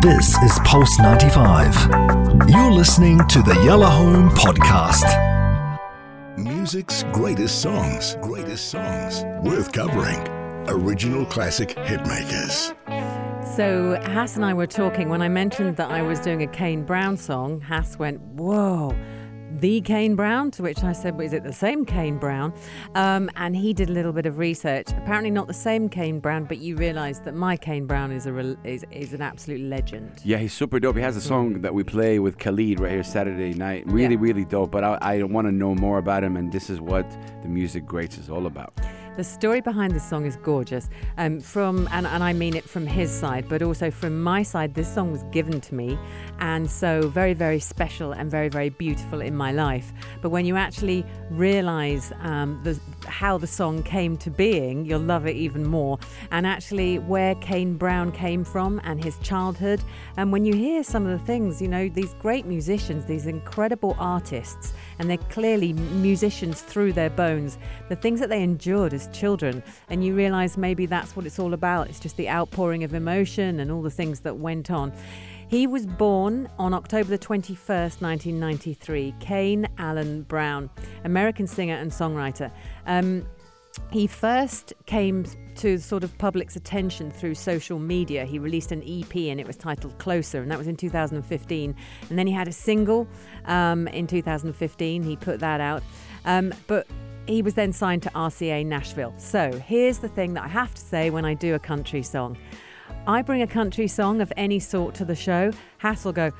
This is Pulse 95. You're listening to the Yalla Home Podcast. Music's greatest songs, greatest songs, worth covering. Original classic hitmakers. So Hass and I were talking when I mentioned that I was doing a Kane Brown song. Hass went, "Whoa." The Kane Brown, to which I said, well, is it the same Kane Brown? Um, and he did a little bit of research. Apparently not the same Kane Brown, but you realise that my Kane Brown is a re- is, is an absolute legend. Yeah, he's super dope. He has a song that we play with Khalid right here Saturday night. Really, Yeah. really dope. But I, I want to know more about him, and this is what the music greats is all about. The story behind this song is gorgeous. Um, from and, and I mean it from his side, but also from my side. This song was given to me, and so very, very special and very, very beautiful in my life. But when you actually realise um, the, how the song came to being, you'll love it even more. And actually, where Kane Brown came from and his childhood, and when you hear some of the things, you know, these great musicians, these incredible artists, and they're clearly musicians through their bones. The things that they endured as children, and you realise maybe that's what it's all about. It's just the outpouring of emotion and all the things that went on. He was born on October the 21st, 1993. Kane Allen Brown, American singer and songwriter. Um, he first came to sort of public's attention through social media. He released an EP and it was titled Closer, and that was in 2015. And then he had a single um, in 2015. He put that out. Um, but he was then signed to RCA Nashville. So here's the thing that I have to say when I do a country song I bring a country song of any sort to the show. Hass will go,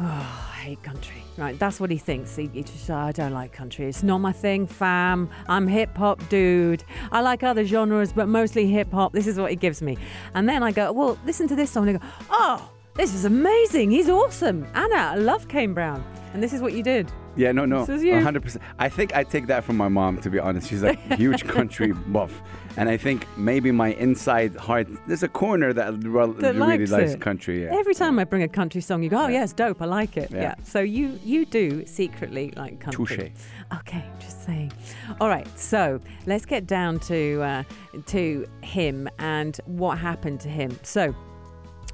Oh, I hate country. Right, that's what he thinks. He, he just, "Oh, I don't like country. It's not my thing, fam. I'm hip hop dude. I like other genres, but mostly hip hop. This is what he gives me. And then I go, well, listen to this song. And I go, oh, this is amazing. He's awesome. Ana, I love Kane Brown. And this is what you did. Yeah, no, no, This is you. 100%. I think I take that from my mom, to be honest. She's like a huge country buff. And I think maybe my inside heart, there's a corner that, re- That really likes likes country. Yeah. Every time I bring a country song, you go, oh, yeah, it's dope. I like it. Yeah. Yeah. So you you do secretly like country. Touche. Okay, just saying. All right, so let's get down to uh, to him and what happened to him. So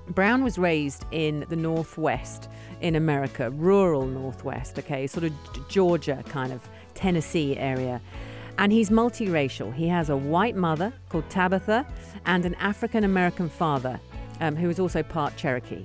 Brown was raised in the Northwest in America, rural Northwest, okay, sort of Georgia kind of Tennessee area. And he's multiracial. He has a white mother called Tabitha and an African American father um, who is also part Cherokee.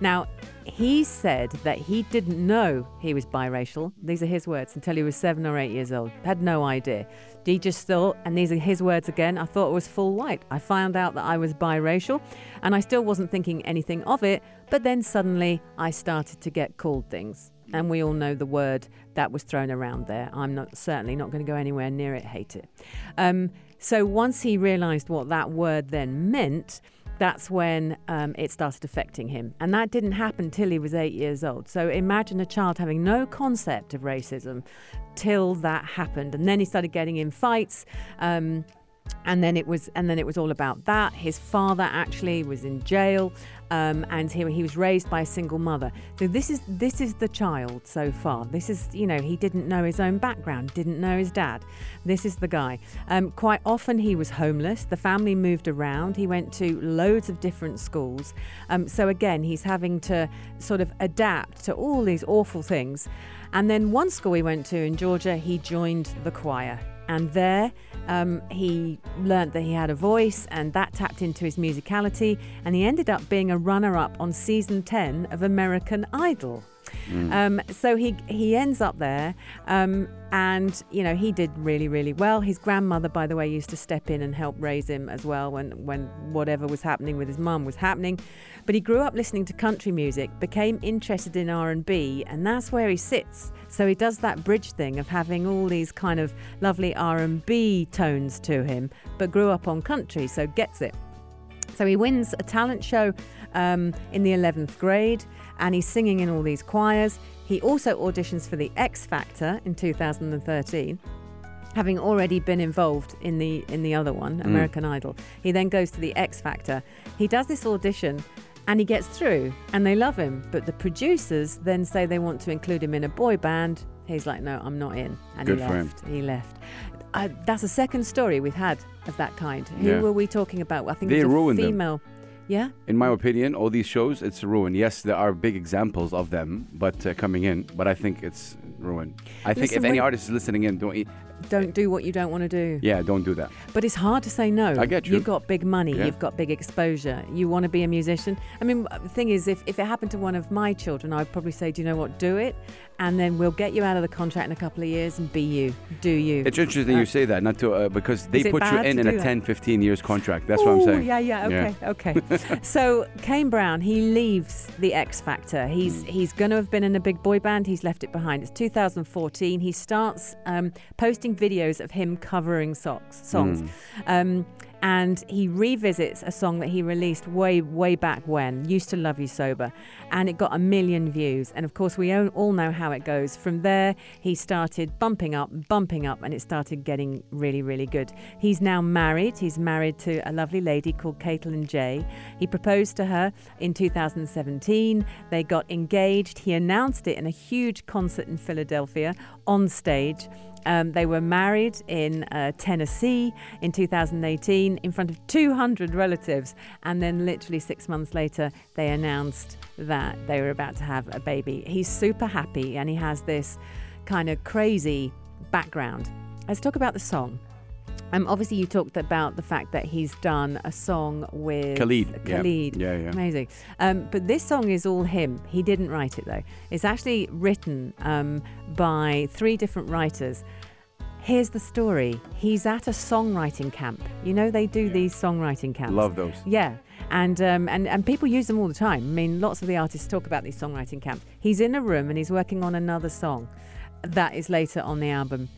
Now, he said that he didn't know he was biracial. These are his words until he was seven or eight years old. Had no idea. He just thought, and these are his words again, I thought it was full white. I found out that I was biracial and I still wasn't thinking anything of it. But then suddenly I started to get called things. And we all know the word that was thrown around there. I'm not certainly not going to go anywhere near it, hate it. Um, so once he realized what that word then meant, that's when um, it started affecting him. And that didn't happen till he was eight years old. So imagine a child having no concept of racism till that happened. And then he started getting in fights. Um, and then it was and then it was all about that. His father actually was in jail um, and he, he was raised by a single mother. So this is this is the child so far. This is you know he didn't know his own background didn't know his dad. This is the guy. Um, quite often he was homeless. The family moved around. He went to loads of different schools. Um, so again he's having to sort of adapt to all these awful things. And then one school he went to in georgia he joined the choir and there um, he learnt that he had a voice and that tapped into his musicality and he ended up being a runner-up on season 10 of american idol um, so he he ends up there um, and you know he did really really well. His grandmother by the way used to step in and help raise him as well when when whatever was happening with his mum was happening. But he grew up listening to country music became interested in r&b and that's where he sits. So he does that bridge thing of having all these kind of lovely r&b tones to him but grew up on country so gets it so he wins a talent show um, in the 11th grade and he's singing in all these choirs. He also auditions for the X Factor in 2013. Having already been involved in the in the other one, American Idol, he then goes to the X Factor. He does this audition and he gets through and they love him. But the producers then say they want to include him in a boy band. He's like, no, I'm not in. And Good he for him. left. He left. Uh, that's the second story we've had of that kind. Who Yeah. were we talking about? I think They it was a female. Yeah. In my opinion, all these shows, it's ruined. Yes, there are big examples of them, but uh, coming in, but I think it's ruined. I think if any artist is listening in, don't, Don't do what you don't want to do. yeah, don't do that. But it's hard to say no. I get you. You've got big money. Yeah. You've got big exposure. You want to be a musician. I mean, the thing is, if, if it happened to one of my children, I'd probably say, do you know what? Do it. And then we'll get you out of the contract in a couple of years and be you. Do you. It's interesting Uh, you say that, not to uh, because they put you in in a that? 10, 15 years contract. That's what I'm Ooh, saying. Yeah, yeah, okay, okay. so Kane Brown, he leaves the X Factor. He's he's going to have been in a big boy band. He's left it behind. It's 2014. He starts um, posting videos of him covering socks, songs. Hmm. Um, and he revisits a song that he released way, way back when, Used to Love You Sober, and it got a million views. And of course, we all all know how it goes. From there, he started bumping up, bumping up, and it started getting really, really good. He's now married. He's married to a lovely lady called Katelyn Jae. He proposed to her in 2017. They got engaged. He announced it in a huge concert in Philadelphia on stage. Um, they were married in uh, Tennessee in 2018 in front of 200 relatives. And then, literally six months later, they announced that they were about to have a baby. He's super happy and he has this kind of crazy background. Let's talk about the song. Um, obviously, you talked about the fact that he's done a song with Khalid. Khalid. Yeah, yeah. Amazing. Um, but this song is all him. He didn't write it though. It's actually written um, by three different writers. Here's the story. He's at a songwriting camp. You know they do these songwriting camps. Love those. Yeah, and um, and and people use them all the time. I mean, lots of the artists talk about these songwriting camps. He's in a room and he's working on another song that is later on the album.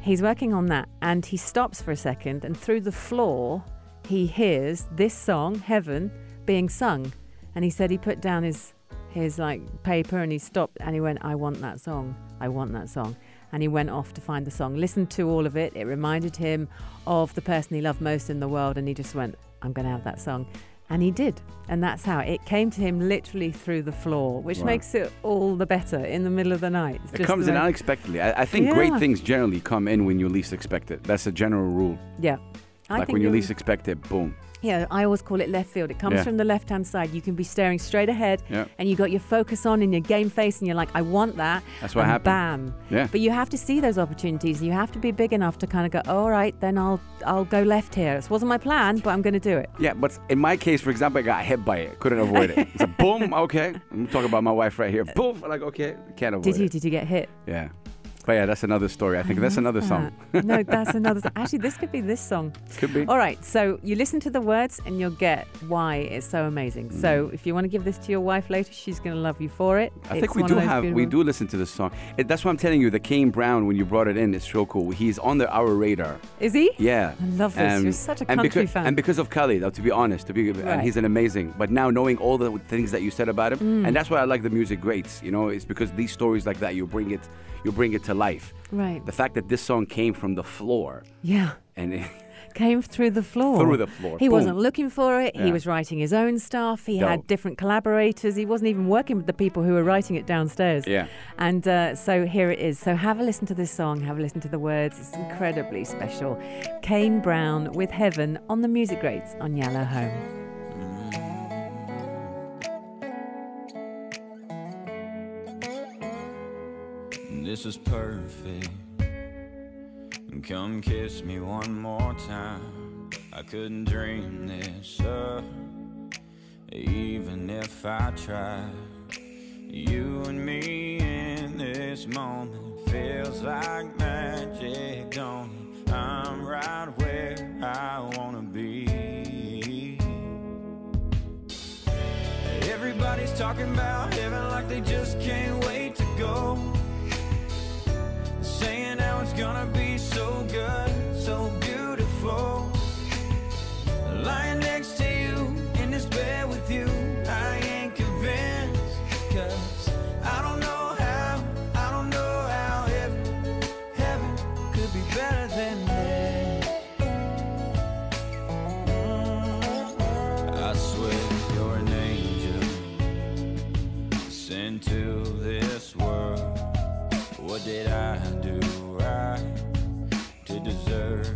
He's working on that, and he stops for a second, and through the floor, he hears this song, "Heaven," being sung, and he said he put down his his like paper and he stopped and he went, "I want that song. I want that song." And he went off to find the song, listened to all of it. It reminded him of the person he loved most in the world, and he just went, I'm going to have that song. And he did. And that's how it came to him literally through the floor, which Wow. makes it all the better in the middle of the night. It's It comes in unexpectedly. I, I think great things generally come in when you least expect it. That's a general rule. Yeah. I like think when you least expect it, boom. Yeah, I always call it left field. It comes Yeah. from the left hand side. You can be staring straight ahead Yeah. and you got your focus on and your game face and you're like, I want that. That's what happened. Bam. Yeah. But you have to see those opportunities. You have to be big enough to kind of go, all right, then I'll I'll go left here. This wasn't my plan, but I'm going to do it. Yeah, but in my case, for example, I got hit by it. Couldn't avoid it. It's a boom. Okay, I'm talking about my wife right here. Boom. Like okay, can't avoid Did you? it. Did you get hit? Yeah, but yeah, that's another story. I think that's love another song. no, that's another. song. Actually, this could be this song. Could be. All right, so you listen to the words and you'll get why it's so amazing. So if you want to give this to your wife later, she's going to love you for it. I think we do have we do listen to this song. It, that's why I'm telling you. The Kane Brown when you brought it in, it's so cool. He's on the our radar. Is he? Yeah. I love this. Um, You're such a and country because, fan. And because of Khalid, to be honest, to be Right. and he's an amazing. But now knowing all the things that you said about him, Mm. and that's why I like the music greats. You know, it's because these stories like that you bring it, you bring it to life. right. The fact that this song came from the floor Yeah. and it, Came through the floor. Through the floor. He Boom. wasn't looking for it. He was writing his own stuff. He had different collaborators. He wasn't even working with the people who were writing it downstairs. yeah. And uh, so here it is. So have a listen to this song, have a listen to the words. It's incredibly special. Kane Brown with Heaven on the Music Greats on Yalla Home. This is perfect. Come kiss me one more time. I couldn't dream this up, even if I tried. You and me in this moment feels like magic, don't? I'm right where I wanna be. Everybody's talking about heaven like they just can't wait to go. Gonna be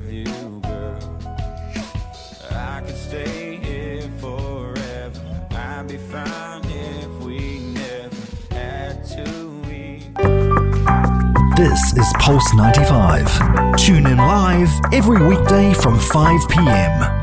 girl? I could stay here forever I'd be fine if we never had to. This is Pulse 95. Tune in live every weekday from 5 p.m.